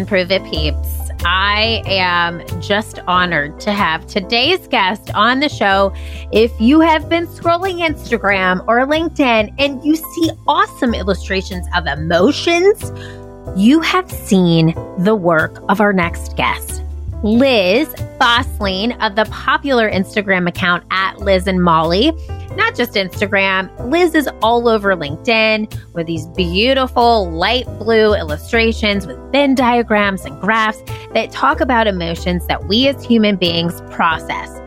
Improve It peeps. I am just honored to have today's guest on the show. If you have been scrolling Instagram or LinkedIn and you see awesome illustrations of emotions, you have seen the work of our next guest. Liz Fosslien of the popular Instagram account at Liz and Molly not just Instagram. Liz is all over LinkedIn with these beautiful light blue illustrations with Venn diagrams and graphs that talk about emotions that we as human beings process.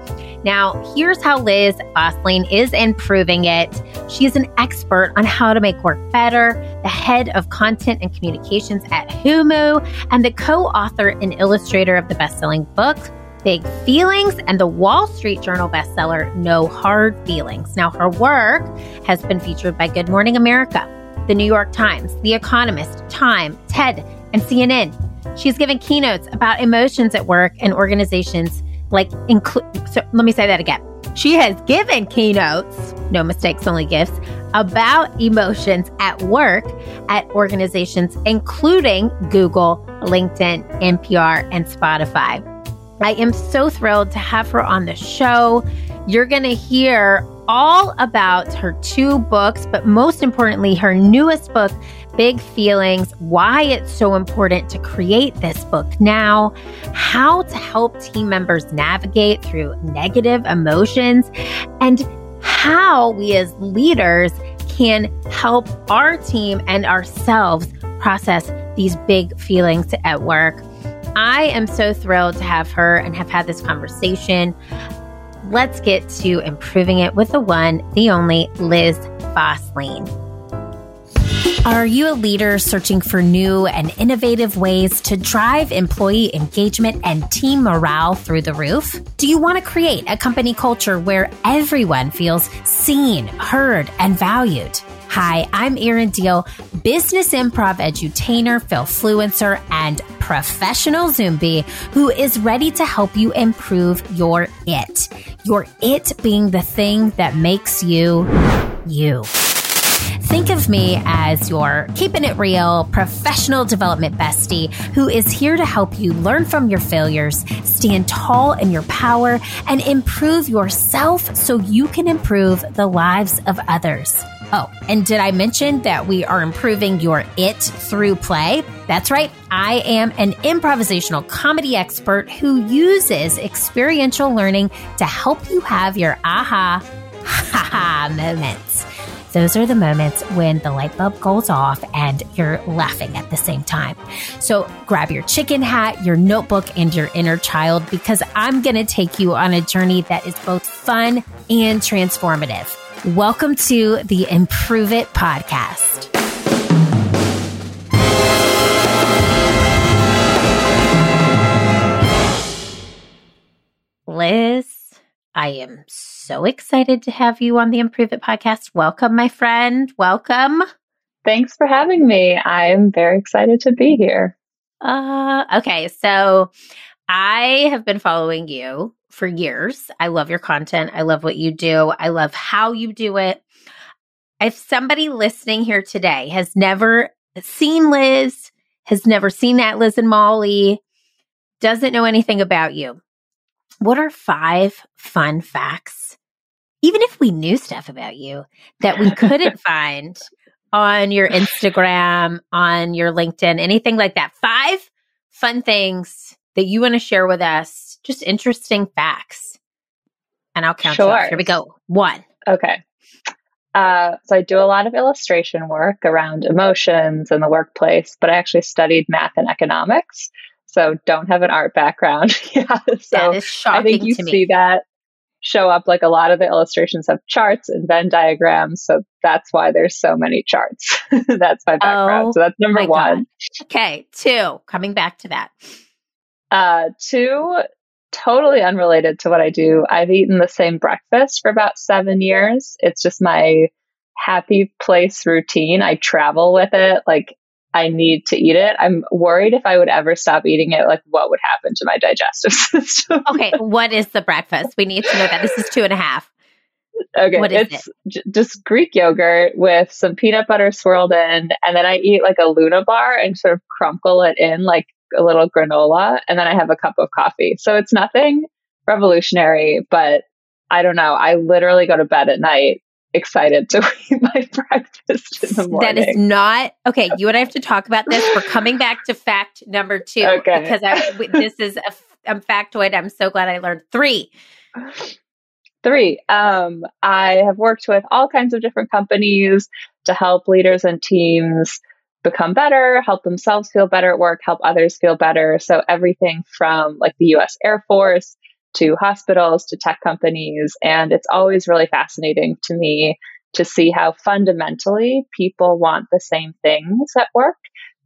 Now, here's how Liz Fosslien is improving it. She's an expert on how to make work better, the head of content and communications at Humu, and the co author and illustrator of the best selling book, Big Feelings and the Wall Street Journal bestseller No Hard Feelings. Now, her work has been featured by Good Morning America, the New York Times, The Economist, Time, TED, and CNN. She's given keynotes about emotions at work and organizations like include. So let me say that again. She has given keynotes, no mistakes, only gifts, about emotions at work at organizations including Google, LinkedIn, NPR, and Spotify. I am so thrilled to have her on the show. You're going to hear all about her two books, but most importantly, her newest book, Big Feelings, why it's so important to create this book now, how to help team members navigate through negative emotions, and how we as leaders can help our team and ourselves process these big feelings at work. I am so thrilled to have her and have had this conversation. Let's get to improving it with the one, the only Liz Fosslien. Are you a leader searching for new and innovative ways to drive employee engagement and team morale through the roof? Do you want to create a company culture where everyone feels seen, heard, and valued? Hi, I'm Erin Diehl, business improv edutainer, Failfluencer, and professional Zombie who is ready to help you improve your it. Your it being the thing that makes you you. Think of me as your keeping it real professional development bestie who is here to help you learn from your failures, stand tall in your power, and improve yourself so you can improve the lives of others. Oh, and did I mention that we are improving your it through play? That's right. I am an improvisational comedy expert who uses experiential learning to help you have your aha ha ha moments. Those are the moments when the light bulb goes off and you're laughing at the same time. So grab your chicken hat, your notebook, and your inner child because I'm going to take you on a journey that is both fun and transformative. Welcome to the Improve It podcast. Liz, I am so excited to have you on the Improve It podcast. Welcome, my friend. Welcome. Thanks for having me. I'm very excited to be here. Uh, okay, so I have been following you for years. I love your content. I love what you do. I love how you do it. If somebody listening here today has never seen Liz, has never seen that Liz and Molly, doesn't know anything about you, what are five fun facts, even if we knew stuff about you, that we couldn't find on your Instagram, on your LinkedIn, anything like that? Five fun things that you want to share with us, just interesting facts. And I'll count sure. Here we go. One. Okay. Uh, so I do a lot of illustration work around emotions in the workplace, but I actually studied math and economics. So don't have an art background. yeah. So that is shocking I think you see that show up like a lot of the illustrations have charts and Venn diagrams. So that's why there's so many charts. that's my background. Oh, so that's number one. God. Okay. Two, coming back to that. Uh, two, totally unrelated to what I do. I've eaten the same breakfast for about seven years. It's just my happy place routine. I travel with it. Like, I need to eat it. I'm worried if I would ever stop eating it, like, what would happen to my digestive system? okay. What is the breakfast? We need to know that. This is two and a half. Okay, it's it? j- just Greek yogurt with some peanut butter swirled in, and then I eat like a Luna bar and sort of crunkle it in like a little granola, and then I have a cup of coffee. So it's nothing revolutionary, but I don't know. I literally go to bed at night excited to eat my breakfast in the morning. That is not okay. You and I have to talk about this. We're coming back to fact number two okay. because I, this is a, a factoid. I'm so glad I learned three. Three. Um, I have worked with all kinds of different companies to help leaders and teams become better, help themselves feel better at work, help others feel better. So everything from like the US Air Force to hospitals to tech companies. And it's always really fascinating to me to see how fundamentally people want the same things at work,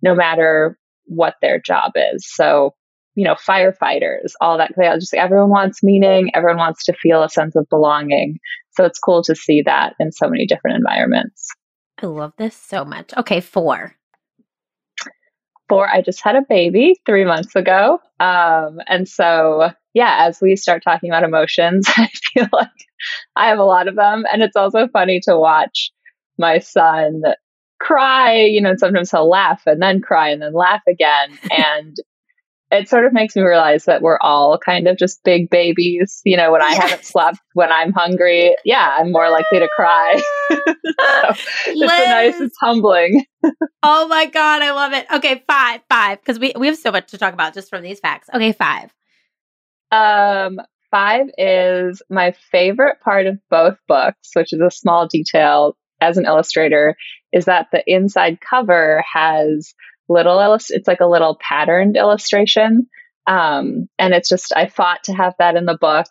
no matter what their job is. So, you know, firefighters, all that, just everyone wants meaning, everyone wants to feel a sense of belonging. So it's cool to see that in so many different environments. I love this so much. Okay, four. Four, I just had a baby three months ago. Um, and so yeah, as we start talking about emotions, I feel like I have a lot of them. And it's also funny to watch my son cry, you know, and sometimes he'll laugh and then cry and then laugh again. and it sort of makes me realize that we're all kind of just big babies. You know, when I haven't slept, when I'm hungry, yeah, I'm more likely to cry. so it's nice, it's humbling. oh my God, I love it. Okay, five, five, because we, we have so much to talk about just from these facts. Okay, five. Um, five is my favorite part of both books, which is a small detail as an illustrator, is that the inside cover has little illust- it's like a little patterned illustration. Um, and it's just I fought to have that in the book.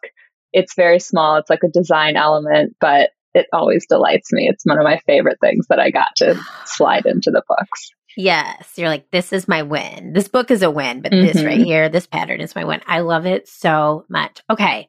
It's very small. It's like a design element, but it always delights me. It's one of my favorite things that I got to slide into the books. Yes. You're like, this is my win. This book is a win, but mm-hmm. this right mm-hmm. here, this pattern is my win. I love it so much. Okay.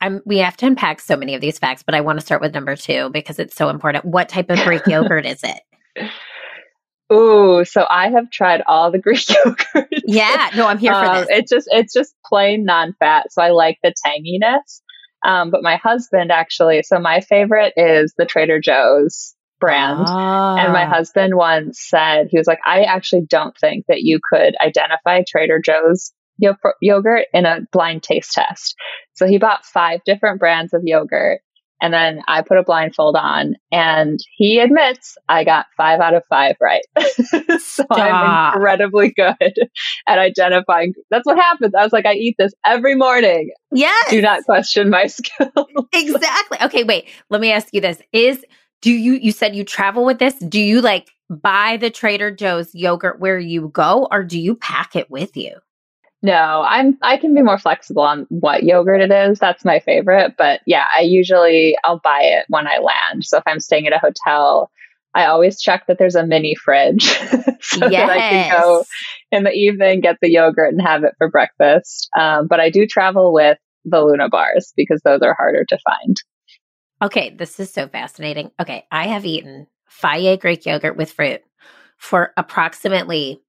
I'm, we have to unpack so many of these facts, but I want to start with number two because it's so important. What type of Greek yogurt is it? Ooh, so I have tried all the Greek yogurt. Yeah, no, I'm here for um, this. It's just it's just plain non-fat, so I like the tanginess. Um, but my husband actually, so my favorite is the Trader Joe's brand. Ah. And my ah. husband once said, he was like, I actually don't think that you could identify Trader Joe's yo- yogurt in a blind taste test. So he bought five different brands of yogurt. And then I put a blindfold on, and he admits I got five out of five right. so I'm incredibly good at identifying. That's what happens. I was like, I eat this every morning. Yes. Do not question my skills. exactly. Okay, wait. Let me ask you this: Is do you you said you travel with this. Do you like buy the trader joe's yogurt where you go or do you pack it with you? No i'm i can be more flexible on what yogurt it is. That's my favorite but yeah i usually i'll buy it when i land. So if i'm staying at a hotel i always check that there's a mini fridge so yes. that i can go in the evening get the yogurt and have it for breakfast. Um, but i do travel with the luna bars because those are harder to find Okay, this is so fascinating. Okay, I have eaten Fage Greek yogurt with fruit for approximately,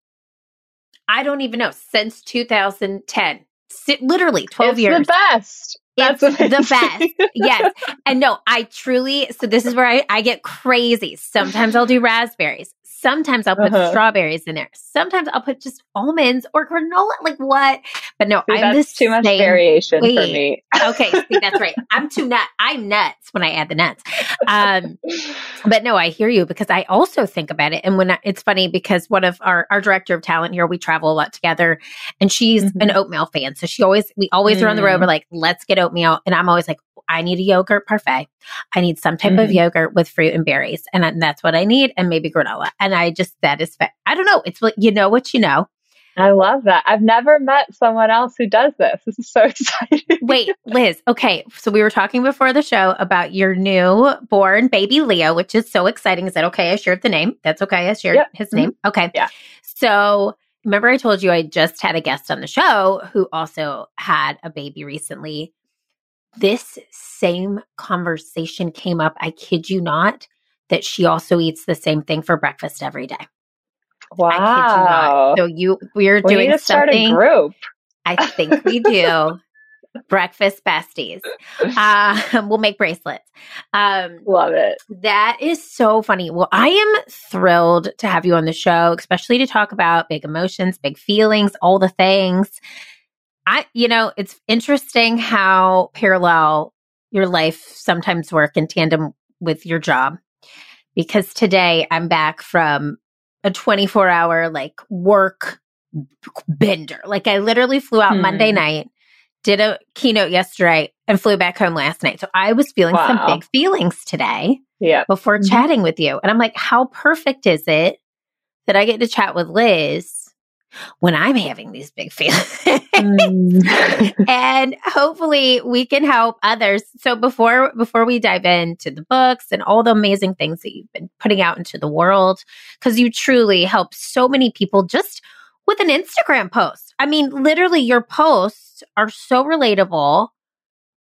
I don't even know, since 2010. Literally 12 it's years. the best. That's it's the best. yes. And no, I truly, so this is where I, I get crazy. Sometimes I'll do raspberries. Sometimes I'll put uh-huh. strawberries in there. Sometimes I'll put just almonds or granola. Like what? But no, see, I'm this too much variation for me. okay, see, that's right. I'm too nut. I'm nuts when I add the nuts. Um, but no, I hear you because I also think about it. And when I, it's funny because one of our our director of talent here, we travel a lot together, and she's mm-hmm. an oatmeal fan. So she always we always mm. are on the road. We're like, let's get oatmeal, and I'm always like, I need a yogurt parfait. I need some type mm-hmm. of yogurt with fruit and berries. And that's what I need. And maybe granola. And I just, that is, I don't know. It's like, you know what you know. I love that. I've never met someone else who does this. This is so exciting. Wait, Liz. Okay. So we were talking before the show about your new born baby Leo, which is so exciting. Is that okay? I shared the name. That's okay. I shared yep. his name. Mm-hmm. Okay. Yeah. So remember I told you I just had a guest on the show who also had a baby recently this same conversation came up. I kid you not, that she also eats the same thing for breakfast every day. Wow. You so you we're we doing something. Start a group. I think we do. breakfast besties. Uh, we'll make bracelets. Um, Love it. That is so funny. Well, I am thrilled to have you on the show, especially to talk about big emotions, big feelings, all the things. I, you know, it's interesting how parallel your life sometimes work in tandem with your job. Because today I'm back from a 24 hour like work bender. Like I literally flew out hmm. Monday night, did a keynote yesterday, and flew back home last night. So I was feeling wow. some big feelings today. Yeah. Before mm-hmm. chatting with you. And I'm like, how perfect is it that I get to chat with Liz when I'm having these big feelings. mm. and hopefully we can help others. So before before we dive into the books and all the amazing things that you've been putting out into the world cuz you truly help so many people just with an Instagram post. I mean, literally your posts are so relatable.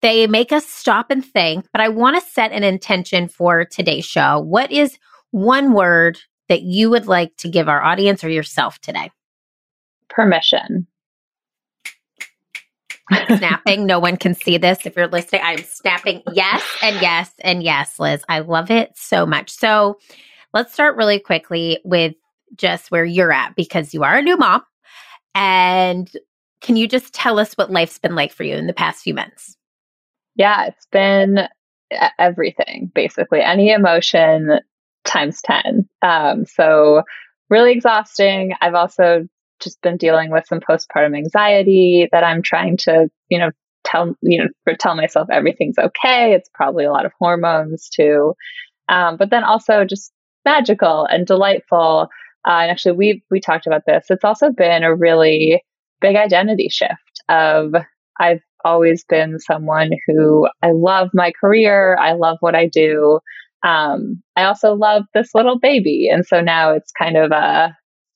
They make us stop and think, but I want to set an intention for today's show. What is one word that you would like to give our audience or yourself today? Permission. snapping. No one can see this. If you're listening, I'm snapping yes and yes and yes, Liz. I love it so much. So let's start really quickly with just where you're at because you are a new mom. And can you just tell us what life's been like for you in the past few months? Yeah, it's been everything, basically. Any emotion times 10. Um, so really exhausting. I've also just been dealing with some postpartum anxiety that I'm trying to, you know, tell, you know, tell myself everything's okay. It's probably a lot of hormones too. Um, but then also just magical and delightful. Uh, and actually, we we talked about this. It's also been a really big identity shift. Of I've always been someone who I love my career. I love what I do. Um, I also love this little baby, and so now it's kind of a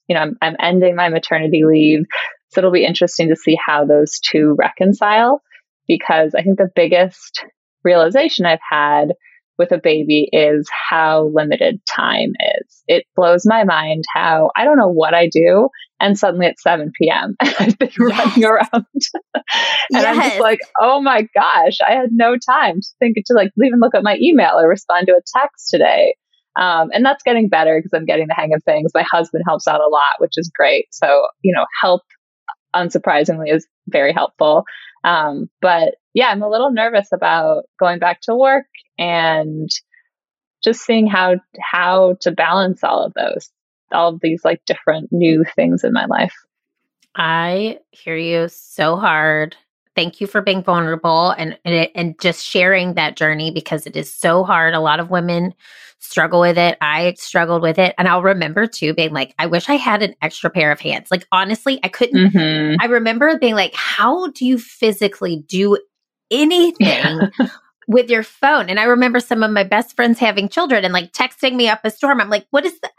you know, I'm, I'm ending my maternity leave. So it'll be interesting to see how those two reconcile because I think the biggest realization I've had with a baby is how limited time is. It blows my mind how I don't know what I do. And suddenly it's 7 p.m. and I've been yes. running around. and yes. I'm just like, oh my gosh, I had no time to think to like even look at my email or respond to a text today. Um, and that's getting better because I'm getting the hang of things. My husband helps out a lot, which is great. So, you know, help, unsurprisingly, is very helpful. Um, but yeah, I'm a little nervous about going back to work and just seeing how how to balance all of those, all of these like different new things in my life. I hear you so hard thank you for being vulnerable and, and and just sharing that journey because it is so hard. A lot of women struggle with it. I struggled with it, and I'll remember too being like, I wish I had an extra pair of hands. Like honestly, I couldn't. Mm-hmm. I remember being like, how do you physically do anything? With your phone. And I remember some of my best friends having children and like texting me up a storm. I'm like, what is the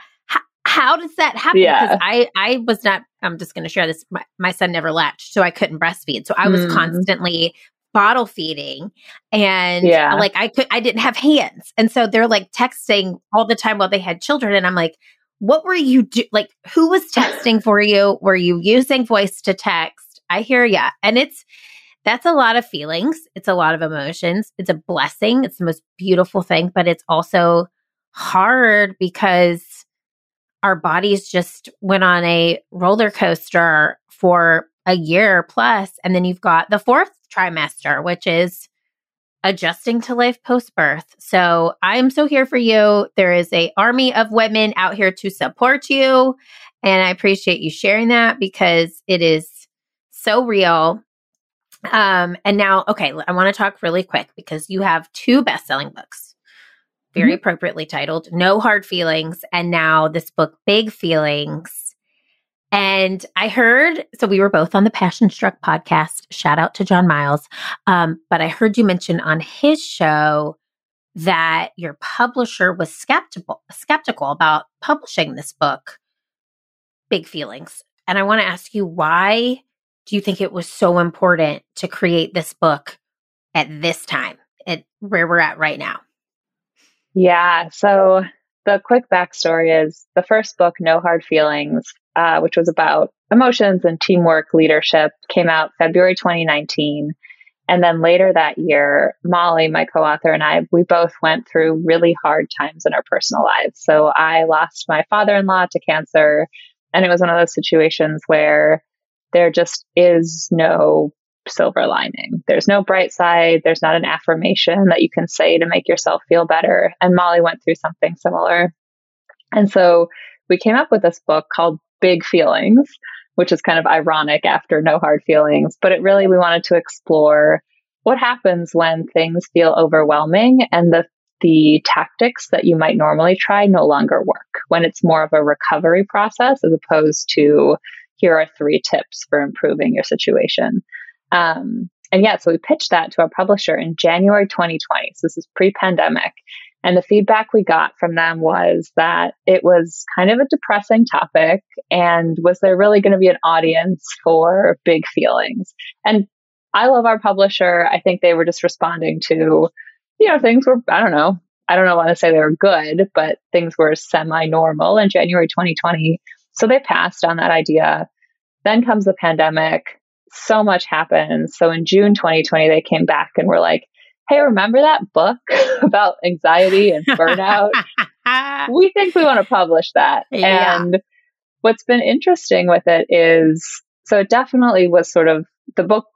how does that happen? Yeah. Because I, I was not, I'm just going to share this. My, my, son never latched, so I couldn't breastfeed. So I was mm. constantly bottle feeding and yeah. like I could, I didn't have hands. And so they're like texting all the time while they had children. And I'm like, what were you do? Like, who was texting for you? Were you using voice to text? I hear ya. And it's, that's a lot of feelings. It's a lot of emotions. It's a blessing. It's the most beautiful thing, but it's also hard because our bodies just went on a roller coaster for a year plus, And then you've got the fourth trimester, which is adjusting to life post birth. So I'm so here for you. There is a army of women out here to support you. And I appreciate you sharing that because it is so real. Um, and now, okay, I want to talk really quick because you have two best selling books very mm-hmm. appropriately titled No Hard Feelings. And now this book, Big Feelings. And I heard, so we were both on the Passion Struck podcast. Shout out to John Miles. Um, but I heard you mention on his show that your publisher was skeptical skeptical about publishing this book, Big Feelings. And I want to ask you why do you think it was so important to create this book at this time, at where we're at right now? Yeah. So the quick backstory is the first book, No Hard Feelings, uh, which was about emotions and teamwork leadership, came out February 2019. And then later that year, Molly, my co author, and I, we both went through really hard times in our personal lives. So I lost my father in law to cancer. And it was one of those situations where there just is no silver lining. There's no bright side. There's not an affirmation that you can say to make yourself feel better. And Molly went through something similar. And so we came up with this book called Big Feelings, which is kind of ironic after No Hard Feelings. But it really, we wanted to explore what happens when things feel overwhelming and the the tactics that you might normally try no longer work when it's more of a recovery process as opposed to here are three tips for improving your situation. Um, and yeah, so we pitched that to our publisher in January 2020. So this is pre pandemic. And the feedback we got from them was that it was kind of a depressing topic. And was there really going to be an audience for big feelings? And I love our publisher. I think they were just responding to, you know, things were, I don't know, I don't know want to say they were good, but things were semi normal in January 2020. So they passed on that idea. Then comes the pandemic. So much happens. So in June 2020, they came back and were like, hey, remember that book about anxiety and burnout? we think we want to publish that. Yeah. And what's been interesting with it is so it definitely was sort of the book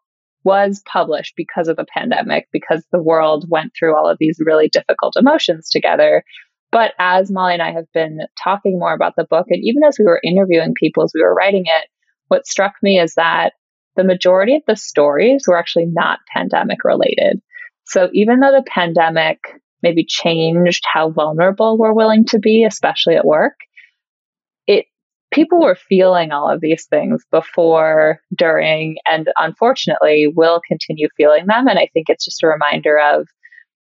was published because of the pandemic, because the world went through all of these really difficult emotions together. But as Molly and I have been talking more about the book, and even as we were interviewing people as we were writing it, what struck me is that the majority of the stories were actually not pandemic related. So even though the pandemic maybe changed how vulnerable we're willing to be, especially at work, it people were feeling all of these things before, during, and unfortunately will continue feeling them. And I think it's just a reminder of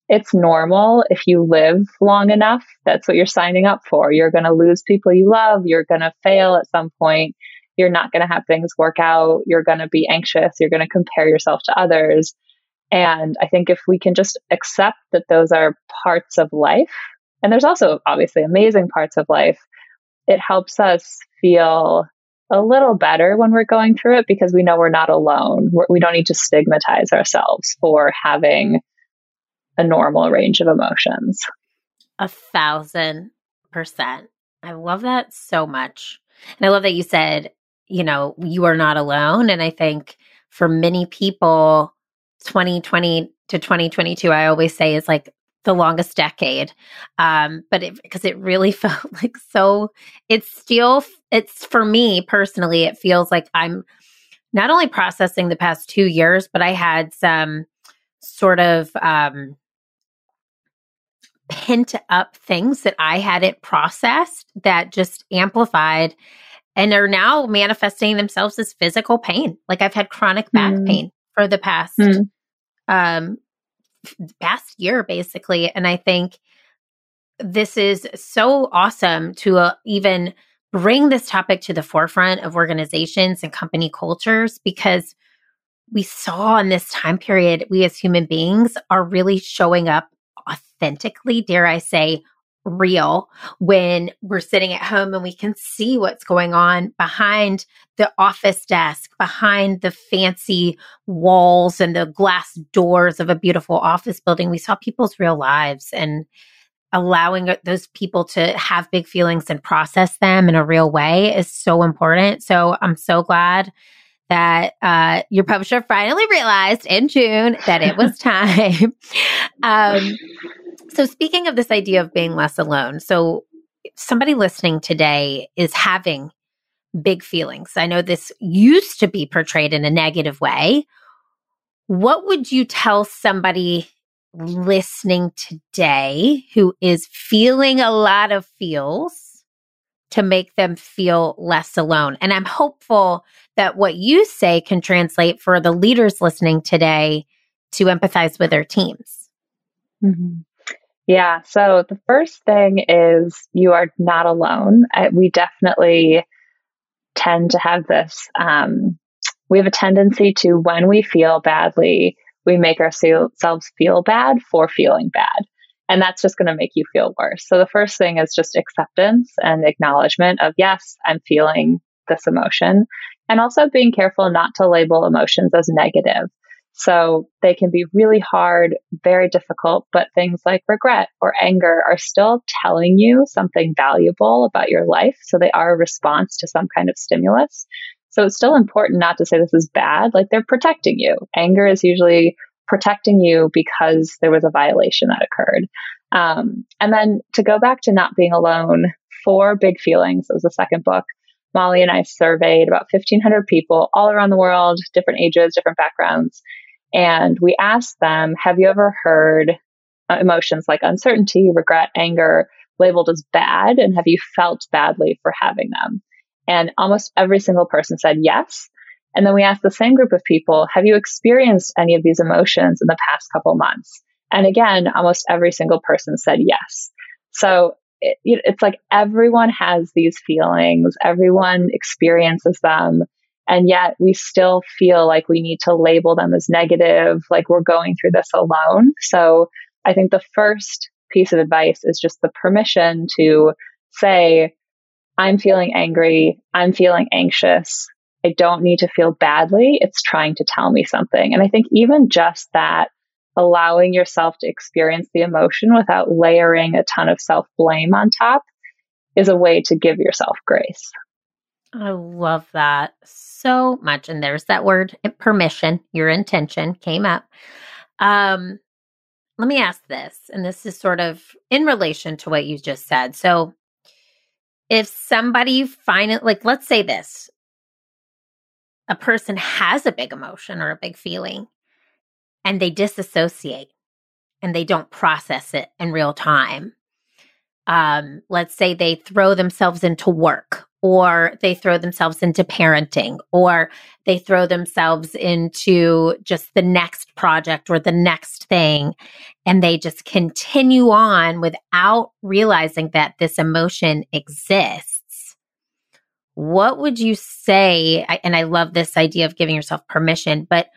it's normal if you live long enough. That's what you're signing up for. You're going to lose people you love. You're going to fail at some point. You're not going to have things work out. You're going to be anxious. You're going to compare yourself to others. And I think if we can just accept that those are parts of life, and there's also obviously amazing parts of life, it helps us feel a little better when we're going through it because we know we're not alone. We're, we do not need to stigmatize ourselves for having a normal range of emotions. A thousand percent. I love that so much. And I love that you said, you know, you are not alone. And I think for many people, 2020 to 2022, I always say is like the longest decade. Um, but it because it, it really felt like so, it's still, it's for me personally, it feels like I'm not only processing the past two years, but I had some sort of, um, pent up things that I hadn't processed that just amplified and are now manifesting themselves as physical pain. Like I've had chronic back mm. pain for the past mm. um past year basically and I think this is so awesome to uh, even bring this topic to the forefront of organizations and company cultures because we saw in this time period we as human beings are really showing up authentically dare I say real when we're sitting at home and we can see what's going on behind the office desk, behind the fancy walls and the glass doors of a beautiful office building. We saw people's real lives and allowing those people to have big feelings and process them in a real way is so important. So I'm so glad that uh, your publisher finally realized in June that it was time. um, so, speaking of this idea of being less alone, so somebody listening today is having big feelings. I know this used to be portrayed in a negative way. What would you tell somebody listening today who is feeling a lot of feels to make them feel less alone? And I'm hopeful that what you say can translate for the leaders listening today to empathize with their teams. Mm-hmm. Yeah. So the first thing is you are not alone. I, we definitely tend to have this. Um, we have a tendency to, when we feel badly, we make ourselves feel bad for feeling bad. And that's just going to make you feel worse. So the first thing is just acceptance and acknowledgement of, yes, I'm feeling this emotion. And also being careful not to label emotions as negative. So they can be really hard, very difficult, but things like regret or anger are still telling you something valuable about your life. So they are a response to some kind of stimulus. So it's still important not to say this is bad, like they're protecting you. Anger is usually protecting you because there was a violation that occurred. Um, and then to go back to not being alone, four big feelings. It was the second book. Molly and I surveyed about 1,500 people all around the world, different ages, different backgrounds. And we asked them, Have you ever heard uh, emotions like uncertainty, regret, anger labeled as bad? And have you felt badly for having them? And almost every single person said yes. And then we asked the same group of people, Have you experienced any of these emotions in the past couple months? And again, almost every single person said yes. So it, it's like everyone has these feelings, everyone experiences them. And yet we still feel like we need to label them as negative, like we're going through this alone. So I think the first piece of advice is just the permission to say, I'm feeling angry. I'm feeling anxious. I don't need to feel badly. It's trying to tell me something. And I think even just that allowing yourself to experience the emotion without layering a ton of self blame on top is a way to give yourself grace. I love that so much. And there's that word permission, your intention came up. Um, let me ask this, and this is sort of in relation to what you just said. So, if somebody find it, like, let's say this a person has a big emotion or a big feeling and they disassociate and they don't process it in real time. Um, let's say they throw themselves into work or they throw themselves into parenting or they throw themselves into just the next project or the next thing and they just continue on without realizing that this emotion exists what would you say and i love this idea of giving yourself permission but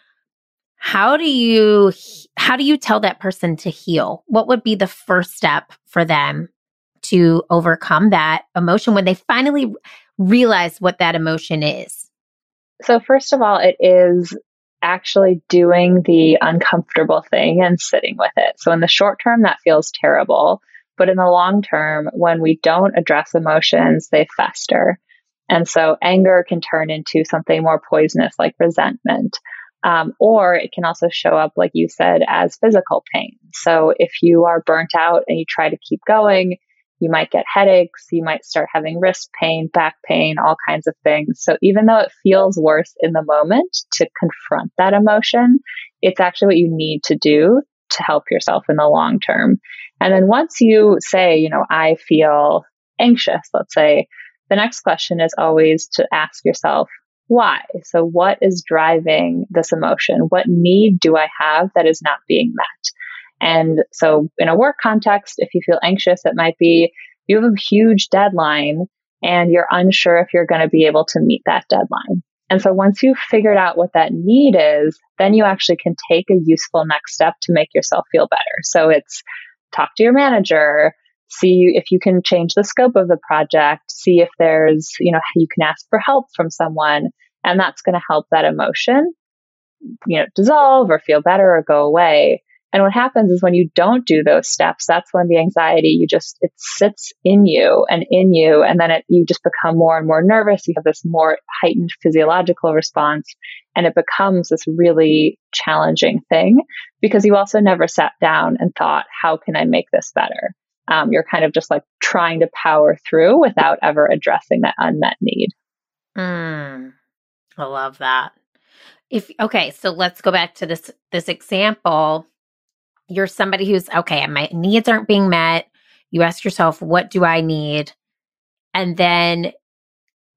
how do you how do you tell that person to heal? What would be the first step for them to overcome that emotion when they finally realize what that emotion is? So first of all it is actually doing the uncomfortable thing and sitting with it. So in the short term that feels terrible. But in the long term when we don't address emotions they fester. And so anger can turn into something more poisonous like resentment um, or it can also show up, like you said, as physical pain. So if you are burnt out and you try to keep going, you might get headaches, you might start having wrist pain, back pain, all kinds of things. So even though it feels worse in the moment to confront that emotion, it's actually what you need to do to help yourself in the long term. And then once you say, you know, I feel anxious, let's say, the next question is always to ask yourself, why? So, what is driving this emotion? What need do I have that is not being met? And so, in a work context, if you feel anxious, it might be you have a huge deadline and you're unsure if you're going to be able to meet that deadline. And so, once you've figured out what that need is, then you actually can take a useful next step to make yourself feel better. So, it's talk to your manager, see if you can change the scope of the project, see if there's, you know, you can ask for help from someone, and that's going to help that emotion, you know, dissolve or feel better or go away. And what happens is when you don't do those steps, that's when the anxiety, you just, it sits in you and in you. And then it, you just become more and more nervous. You have this more heightened physiological response and it becomes this really challenging thing because you also never sat down and thought, how can I make this better? Um, you're kind of just like trying to power through without ever addressing that unmet need. Mm, I love that. If okay, so let's go back to this this example. You're somebody who's okay, my needs aren't being met. You ask yourself, what do I need? And then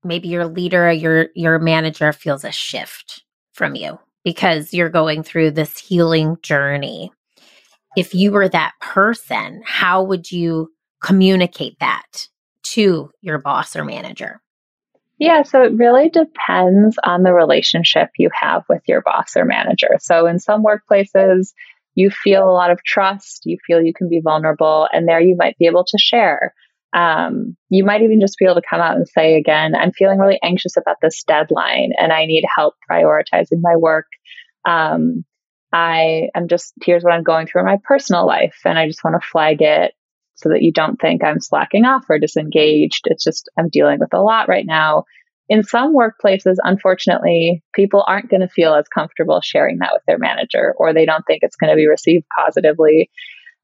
maybe your leader, your your manager feels a shift from you because you're going through this healing journey if you were that person, how would you communicate that to your boss or manager? Yeah, so it really depends on the relationship you have with your boss or manager. So in some workplaces, you feel a lot of trust, you feel you can be vulnerable, and there you might be able to share. Um, you might even just be able to come out and say again, I'm feeling really anxious about this deadline and I need help prioritizing my work. Um, I am just, here's what I'm going through in my personal life. And I just want to flag it so that you don't think I'm slacking off or disengaged. It's just, I'm dealing with a lot right now. In some workplaces, unfortunately, people aren't going to feel as comfortable sharing that with their manager or they don't think it's going to be received positively.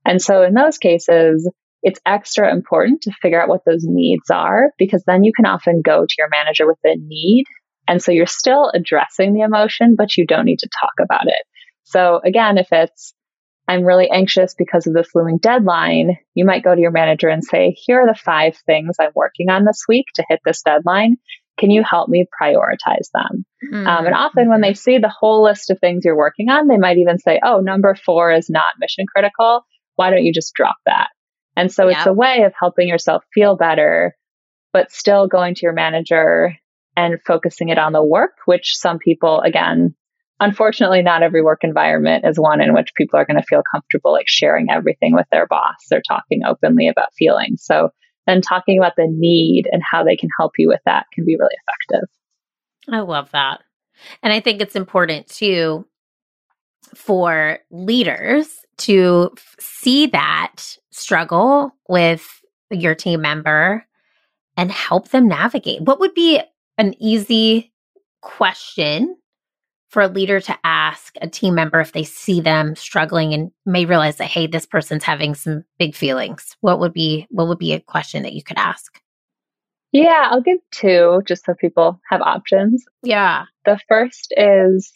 And so in those cases, it's extra important to figure out what those needs are because then you can often go to your manager with a need. And so you're still addressing the emotion, but you don't need to talk about it. So again, if it's, I'm really anxious because of this looming deadline, you might go to your manager and say, here are the five things I'm working on this week to hit this deadline. Can you help me prioritize them? Mm-hmm. Um, and often when they see the whole list of things you're working on, they might even say, oh, number four is not mission critical. Why don't you just drop that? And so it's a way of helping yourself feel better, but still going to your manager and focusing it on the work, which some people, again, unfortunately, not every work environment is one in which people are going to feel comfortable like sharing everything with their boss or talking openly about feelings. So then talking about the need and how they can help you with that can be really effective. I love that. And I think it's important too for leaders to see that struggle with your team member and help them navigate. What would be an easy question for a leader to ask a team member if they see them struggling and may realize that hey this person's having some big feelings what would be what would be a question that you could ask yeah i'll give two just so people have options yeah the first is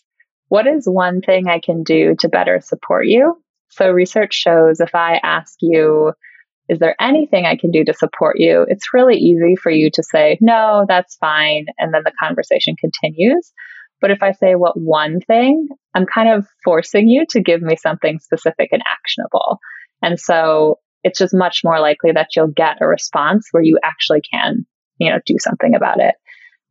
what is one thing i can do to better support you so research shows if i ask you is there anything I can do to support you? It's really easy for you to say, no, that's fine. And then the conversation continues. But if I say what one thing, I'm kind of forcing you to give me something specific and actionable. And so it's just much more likely that you'll get a response where you actually can, you know, do something about it.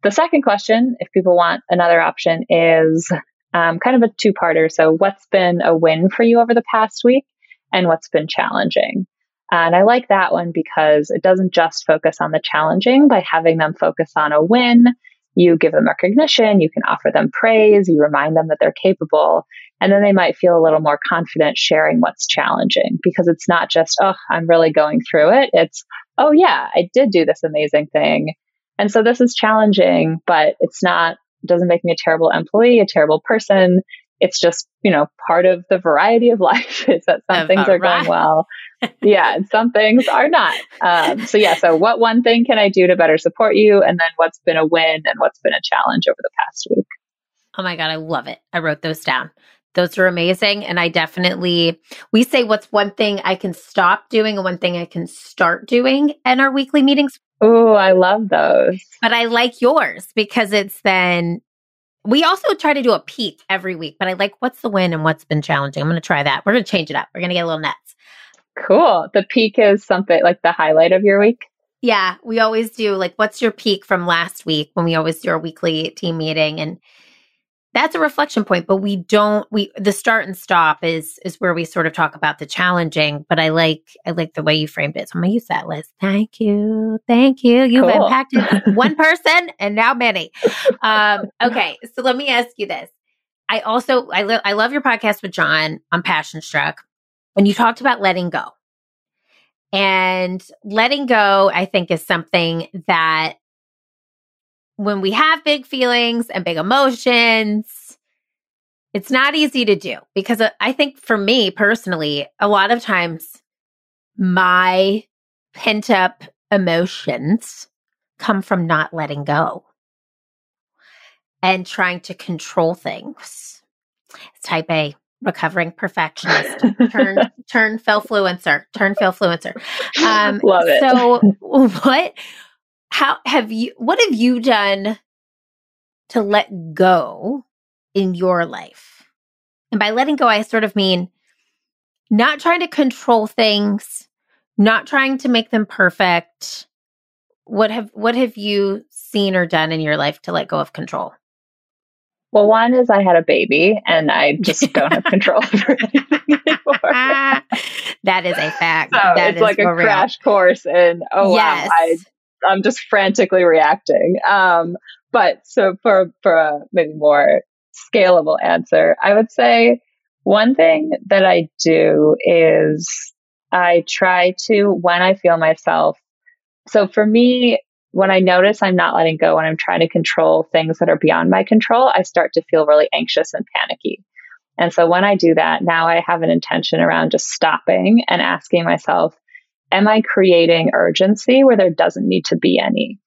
The second question, if people want another option, is um, kind of a two parter. So, what's been a win for you over the past week and what's been challenging? And I like that one because it doesn't just focus on the challenging by having them focus on a win you give them recognition, you can offer them praise, you remind them that they're capable, and then they might feel a little more confident sharing what's challenging because it's not just, oh, I'm really going through it. It's, oh, yeah, I did do this amazing thing. And so this is challenging, but it's not, doesn't make me a terrible employee, a terrible person. It's just, you know, part of the variety of life is that some things are right. going well yeah, and some things are not. Um, so yeah, so what one thing can I do to better support you, and then what's been a win and what's been a challenge over the past week? Oh my god, I love it. I wrote those down. Those are amazing, and I definitely we say what's one thing I can stop doing and one thing I can start doing in our weekly meetings. Oh, I love those. But I like yours because it's then we also try to do a peak every week, but I like what's the win and what's been challenging. I'm going to try that. We're going to change it up. We're going to get a little nuts. Cool. The peak is something like the highlight of your week. Yeah, we always do like what's your peak from last week when we always do our weekly team meeting and that's a reflection point but we don't we the start and stop is is where we sort of talk about the challenging but i like i like the way you framed it. So i'm gonna use that liz thank you. Thank you. You've cool. impacted one person and now many. Um okay. So let me ask you this. I also i, lo- I love your podcast with john on passion struck. And you talked about letting go. And letting go, I think, is something that when we have big feelings and big emotions, it's not easy to do because uh, I think for me personally, a lot of times my pent up emotions come from not letting go and trying to control things. It's type A recovering perfectionist. Turn turn fluencer turn fluencer. Um love it. so what how have you what have you done to let go in your life and by letting go i sort of mean not trying to control things not trying to make them perfect what have what have you seen or done in your life to let go of control well, one is I had a baby and I just don't have control over anything anymore. that is a fact. So that it's like a real. crash course in, oh, yes. wow, I, I'm just frantically reacting. Um, but so for, for a maybe more scalable answer, I would say One thing that I do is I try to, when I feel myself, so for me, when I notice I'm not letting go and I'm trying to control things that are beyond my control, I start to feel really anxious and panicky. And so when I do that, now I have an intention around just stopping and asking myself, am I creating urgency where there doesn't need to be any?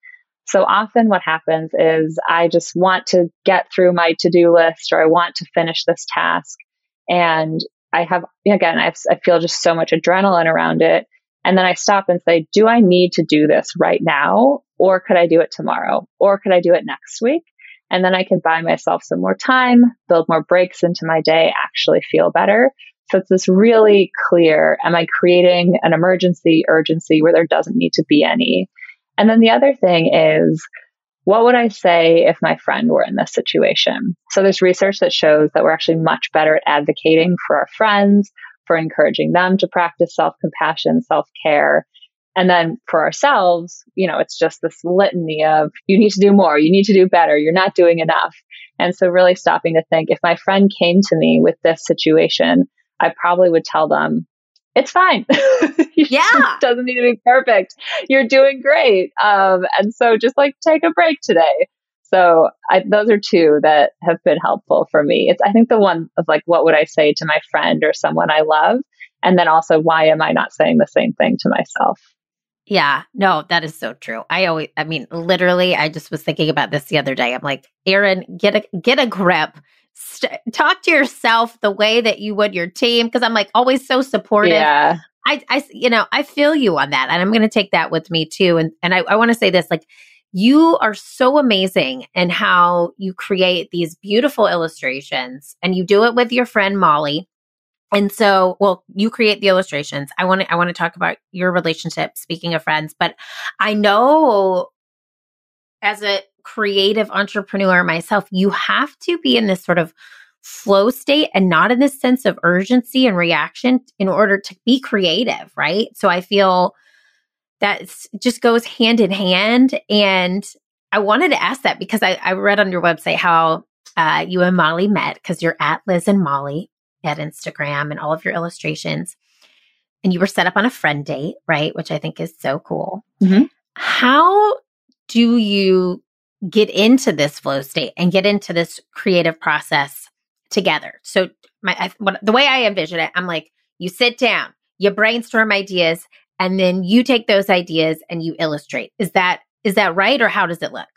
So often what happens is I just want to get through my to do list or I want to finish this task. And I have, again, I, I feel just so much adrenaline around it. And then I stop and say, do I need to do this right now? Or could I do it tomorrow? Or could I do it next week? And then I can buy myself some more time, build more breaks into my day, actually feel better. So it's this really clear am I creating an emergency, urgency where there doesn't need to be any? And then the other thing is, what would I say if my friend were in this situation? So there's research that shows that we're actually much better at advocating for our friends, for encouraging them to practice self compassion, self care. And then for ourselves, you know, it's just this litany of you need to do more, you need to do better, you're not doing enough. And so really stopping to think if my friend came to me with this situation, I probably would tell them, it's fine. yeah. doesn't need to be perfect. You're doing great. Um, and so just like take a break today. So I, those are two that have been helpful for me. It's, I think the one of like, what would I say to my friend or someone I love? And then also, why am I not saying the same thing to myself? Yeah, no, that is so true. I always, I mean, literally, I just was thinking about this the other day. I'm like, Erin, get a get a grip. St- talk to yourself the way that you would your team because I'm like always so supportive. Yeah. I, I, you know, I feel you on that, and I'm going to take that with me too. And and I, I want to say this, like, you are so amazing in how you create these beautiful illustrations, and you do it with your friend Molly. And so, well, you create the illustrations. I want to, I want to talk about your relationship. Speaking of friends, but I know as a creative entrepreneur myself, you have to be in this sort of flow state and not in this sense of urgency and reaction in order to be creative, right? So I feel that just goes hand in hand. And I wanted to ask that because I, I read on your website how uh, you and Molly met because you're at Liz and Molly at Instagram and all of your illustrations. And you were set up on a friend date, right? Which I think is so cool. Mm-hmm. How do you get into this flow state and get into this creative process together? So, my I, what, the way I envision it, I'm like, you sit down, you brainstorm ideas, and then you take those ideas and you illustrate. Is that is that right, or how does it look?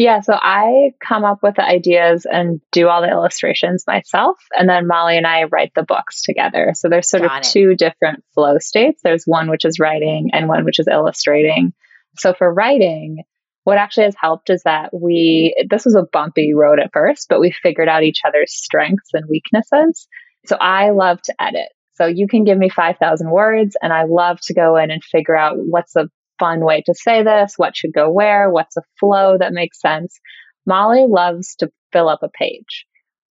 Yeah, so I come up with the ideas and do all the illustrations myself. And then Molly and I write the books together. So there's sort Got of it. two different flow states. There's one which is writing and one which is illustrating. So for writing, what actually has helped is that we, this was a bumpy road at first, but we figured out each other's strengths and weaknesses. So I love to edit. So you can give me 5,000 words and I love to go in and figure out what's a fun way to say this, what should go where, what's a flow that makes sense. Molly loves to fill up a page.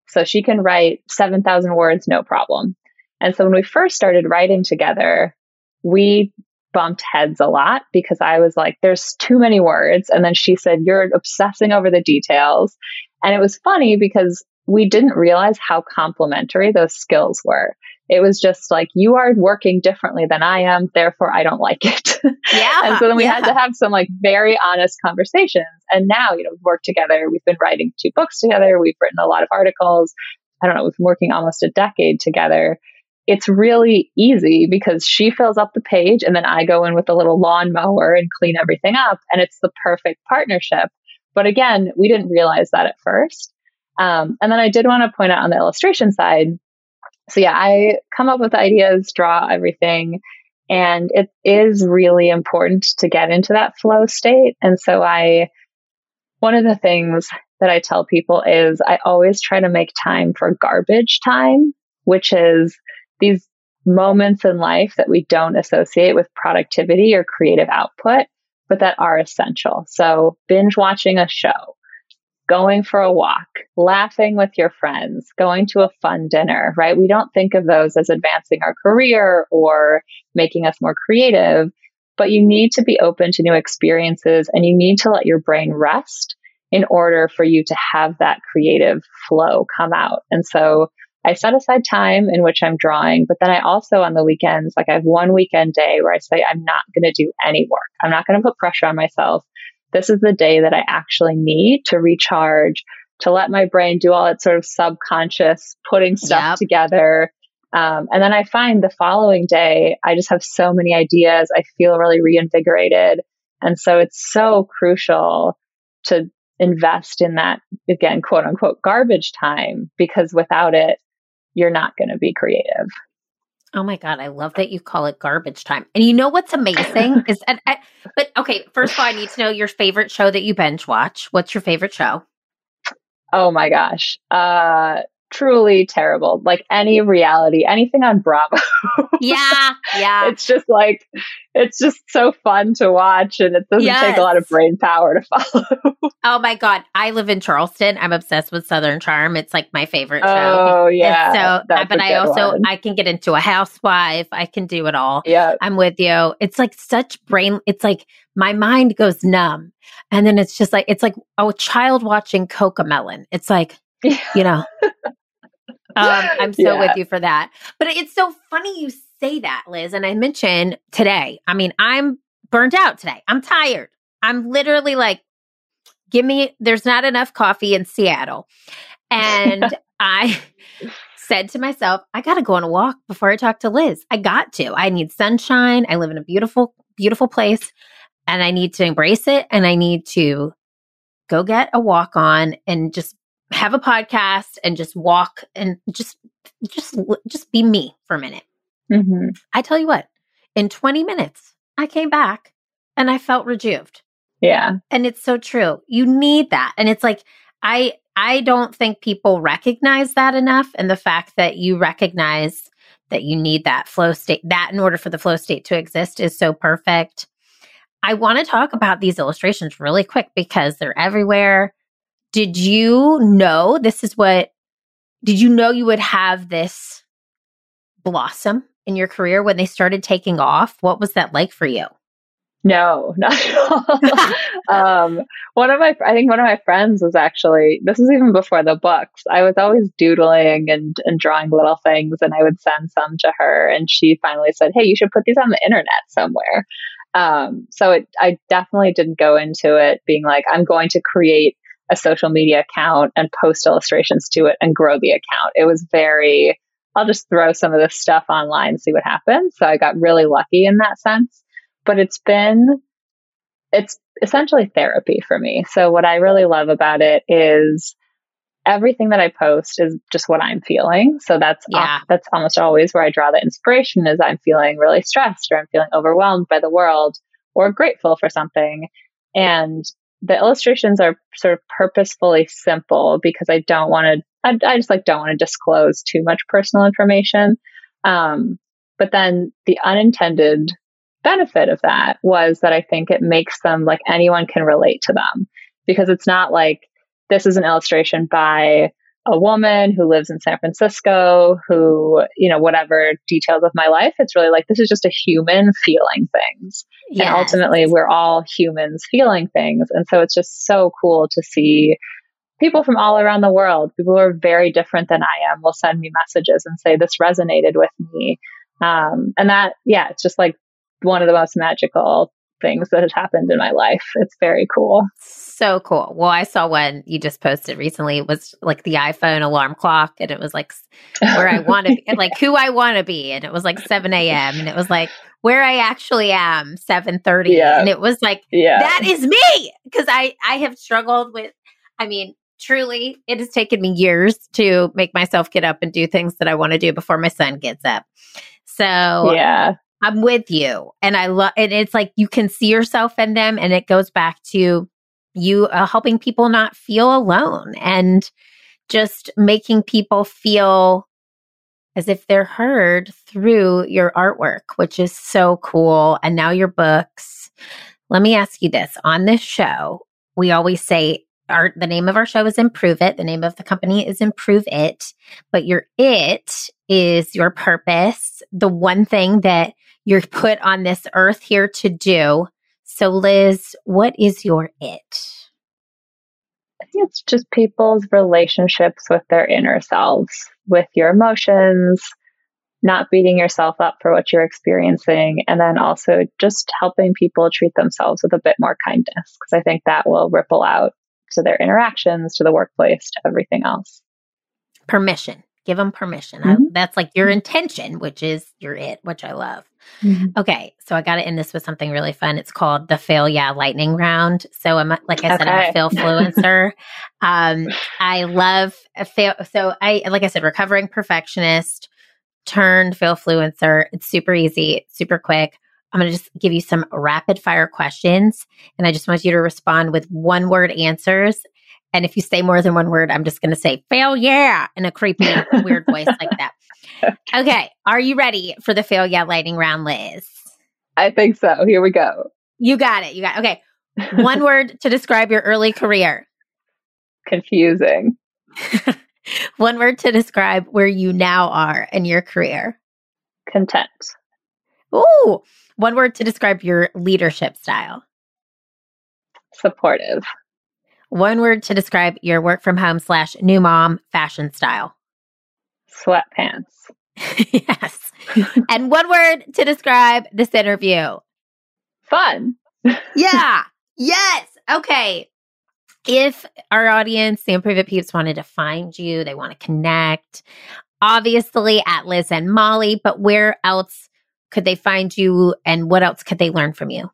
So she can write 7,000 words, no problem. And so when we first started writing together, we bumped heads a lot because I was like, there's too many words. And then she said, you're obsessing over the details. And it was funny because we didn't realize how complementary those skills were. It was just like, you are working differently than I am, therefore I don't like it. Yeah. and so then we yeah. had to have some like very honest conversations. And now, you know, we've worked together. We've been writing two books together. We've written a lot of articles. I don't know, we've been working almost a decade together. It's really easy because she fills up the page and then I go in with a little lawnmower and clean everything up. And it's the perfect partnership. But again, we didn't realize that at first. Um, and then I did want to point out on the illustration side. So yeah, I come up with ideas, draw everything, and it is really important to get into that flow state. And so I, one of the things that I tell people is I always try to make time for garbage time, which is these moments in life that we don't associate with productivity or creative output, but that are essential. So binge watching a show, going for a walk, laughing with your friends, going to a fun dinner, right? We don't think of those as advancing our career or making us more creative, but you need to be open to new experiences and you need to let your brain rest in order for you to have that creative flow come out. And so I set aside time in which I'm drawing, but then I also on the weekends, like I have one weekend day where I say, I'm not going to do any work. I'm not going to put pressure on myself. This is the day that I actually need to recharge, to let my brain do all its sort of subconscious putting stuff yep. together. Um, and then I find the following day, I just have so many ideas. I feel really reinvigorated. And so it's so crucial to invest in that, again, quote unquote, garbage time, because without it, you're not going to be creative. Oh my God, I love that you call it garbage time. And you know what's amazing is, that, I, but okay, first of all, I need to know your favorite show that you binge watch. What's your favorite show? Oh my gosh. Uh, truly terrible. Like any reality, anything on Bravo. yeah, yeah. It's just like it's just so fun to watch and it doesn't yes. take a lot of brain power to follow. oh my god, I live in Charleston. I'm obsessed with Southern Charm. It's like my favorite show. Oh yeah. And so, but I also one. I can get into a housewife. I can do it all. Yeah. I'm with you. It's like such brain it's like my mind goes numb. And then it's just like it's like a child watching Cocomelon. It's like you know. um, I'm so yeah. with you for that. But it's so funny you say that, Liz. And I mentioned today, I mean, I'm burnt out today. I'm tired. I'm literally like, give me, there's not enough coffee in Seattle. And I said to myself, I got to go on a walk before I talk to Liz. I got to. I need sunshine. I live in a beautiful, beautiful place and I need to embrace it. And I need to go get a walk on and just have a podcast and just walk and just just just be me for a minute. Mm-hmm. I tell you what, in 20 minutes, I came back and I felt rejuved. Yeah. And it's so true. You need that. And it's like I I don't think people recognize that enough and the fact that you recognize that you need that flow state that in order for the flow state to exist is so perfect. I want to talk about these illustrations really quick because they're everywhere did you know this is what did you know you would have this blossom in your career when they started taking off? What was that like for you? No not at all. Um, one of my i think one of my friends was actually this is even before the books i was always doodling and, and drawing little things and i would send some to her and she finally said hey you should put these on the internet somewhere. Um, so it, I definitely didn't go into it being like, I'm going to create a social media account and post illustrations to it and grow the account. It was very, I'll just throw some of this stuff online and see what happens. So I got really lucky in that sense. But it's been, it's essentially therapy for me. So what I really love about it is everything that I post is just what I'm feeling. So that's yeah. that's almost always where I draw the inspiration is I'm feeling really stressed or I'm feeling overwhelmed by the world or grateful for something. And the illustrations are sort of purposefully simple because I don't want to, I, I, just like don't want to disclose too much personal information. Um, but then the unintended benefit of that was that I think it makes them like anyone can relate to them because it's not like this is an illustration by a woman who lives in San Francisco, who, you know, whatever details of my life, it's really like this is just a human feeling things. Yes. And ultimately, we're all humans feeling things. And so it's just so cool to see people from all around the world, people who are very different than I am, will send me messages and say, This resonated with me. Um, and that, yeah, it's just like one of the most magical things that has happened in my life. It's very cool. So cool. Well, I saw one you just posted recently. It was like the iPhone alarm clock, and it was like where I want to be, like who I want to be, and it was like 7 a.m. and it was like where I actually am, 7:30, yeah. and it was like yeah. that is me because I I have struggled with. I mean, truly, it has taken me years to make myself get up and do things that I want to do before my son gets up. So yeah, I'm with you. And I love and it's like you can see yourself in them and it goes back to you uh, helping people not feel alone and just making people feel as if they're heard through your artwork, which is so cool. And now your books. Let me ask you this on this show, we always say our the name of our show is Improve It. The name of the company is Improve It, but your it is your purpose, the one thing that you're put on this earth here to do. So, Liz, what is your it? think it's just people's relationships with their inner selves, with your emotions, not beating yourself up for what you're experiencing, and then also just helping people treat themselves with a bit more kindness, because I think that will ripple out to their interactions, to the workplace, to everything else. Permission. Give them permission. Mm-hmm. I, that's like your intention, which is your it, which I love. Mm-hmm. Okay, so I got to end this with something really fun. It's called the fail yeah lightning round. So I'm like I said, okay. I'm a Failfluencer. um, I love a fail. So I like I said, recovering perfectionist turned Failfluencer. It's super easy, super quick. I'm going to just give you some rapid fire questions, and I just want you to respond with one word answers. And if you say more than one word, I'm just going to say fail yeah in a creepy, weird voice like that. Okay. Are you ready for the fail yeah lightning round, Liz? I think so. Here we go. You got it. You got it. Okay. One word to describe your early career. Confusing. One word to describe where you now are in your career. Content. Ooh. One word to describe your leadership style. Supportive. One word to describe your work from home slash new mom fashion style. Sweatpants. yes. and one word to describe this interview. Fun. yeah. Yes. Okay. If our audience, the Improve It Peeps, wanted to find you, they want to connect, obviously at Liz and Molly, but where else could they find you and what else could they learn from you?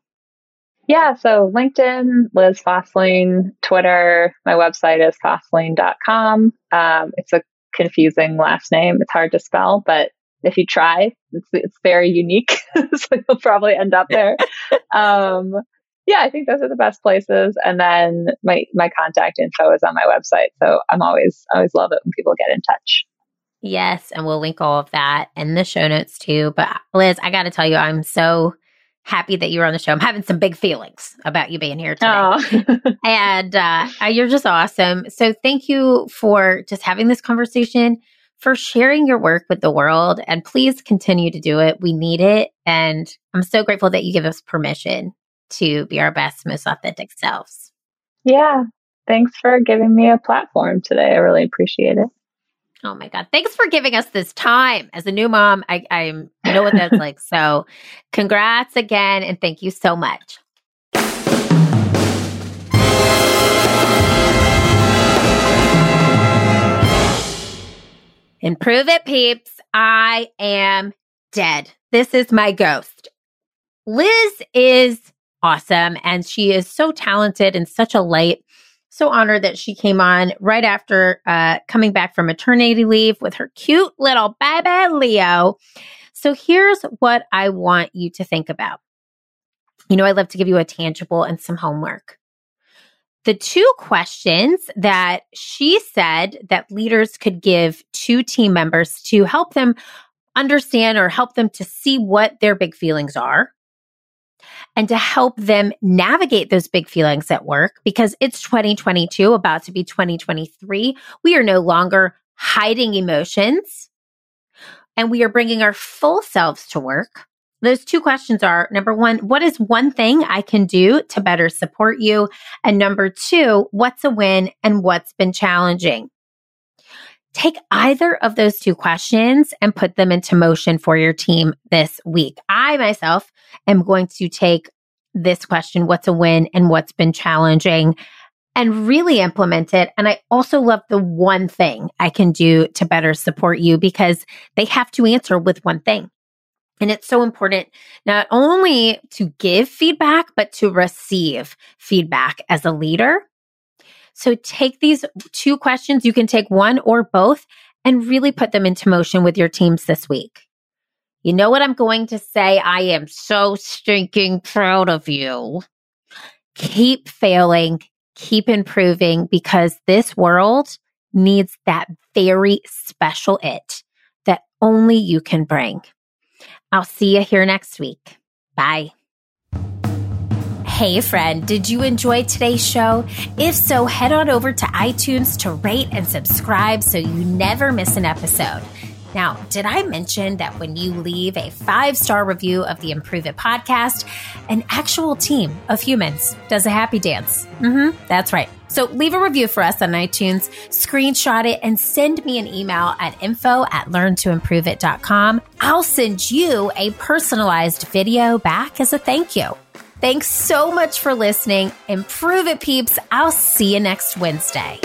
Yeah, so LinkedIn, Liz Fosslien, Twitter, my website is fosslien.com. Um, it's a confusing last name. It's hard to spell, but if you try, it's, it's very unique. so you'll probably end up there. um, yeah, I think those are the best places. And then my, my contact info is on my website. So I'm always, always love it when people get in touch. Yes. And we'll link all of that in the show notes too. But Liz, I got to tell you, I'm so happy that you're on the show. I'm having some big feelings about you being here today. and uh, you're just awesome. So thank you for just having this conversation, for sharing your work with the world. And please continue to do it. We need it. And I'm so grateful that you give us permission to be our best, most authentic selves. Yeah. Thanks for giving me a platform today. I really appreciate it. Oh my God. Thanks for giving us this time. As a new mom, I, I know what that's like. So, congrats again. And thank you so much. Improve it, peeps. I am dead. This is my ghost. Liz is awesome and she is so talented and such a light so honored that she came on right after uh, coming back from maternity leave with her cute little baby Leo. So here's what I want you to think about. You know, I love to give you a tangible and some homework. The two questions that she said that leaders could give to team members to help them understand or help them to see what their big feelings are and to help them navigate those big feelings at work because it's 2022, about to be 2023. We are no longer hiding emotions and we are bringing our full selves to work. Those two questions are number one, what is one thing I can do to better support you? And number two, what's a win and what's been challenging? Take either of those two questions and put them into motion for your team this week. I myself am going to take this question, what's a win and what's been challenging and really implement it. And I also love the one thing I can do to better support you because they have to answer with one thing. And it's so important not only to give feedback, but to receive feedback as a leader so take these two questions. You can take one or both and really put them into motion with your teams this week. You know what I'm going to say? I am so stinking proud of you. Keep failing, keep improving because this world needs that very special it that only you can bring. I'll see you here next week. Bye. Hey, friend, did you enjoy today's show? If so, head on over to iTunes to rate and subscribe so you never miss an episode. Now, did I mention that when you leave a five star review of the Improve It podcast, an actual team of humans does a happy dance? Mm-hmm, that's right. So leave a review for us on iTunes, screenshot it, and send me an email at info at learntoimproveit.com. I'll send you a personalized video back as a thank you. Thanks so much for listening. Improve it, peeps. I'll see you next Wednesday.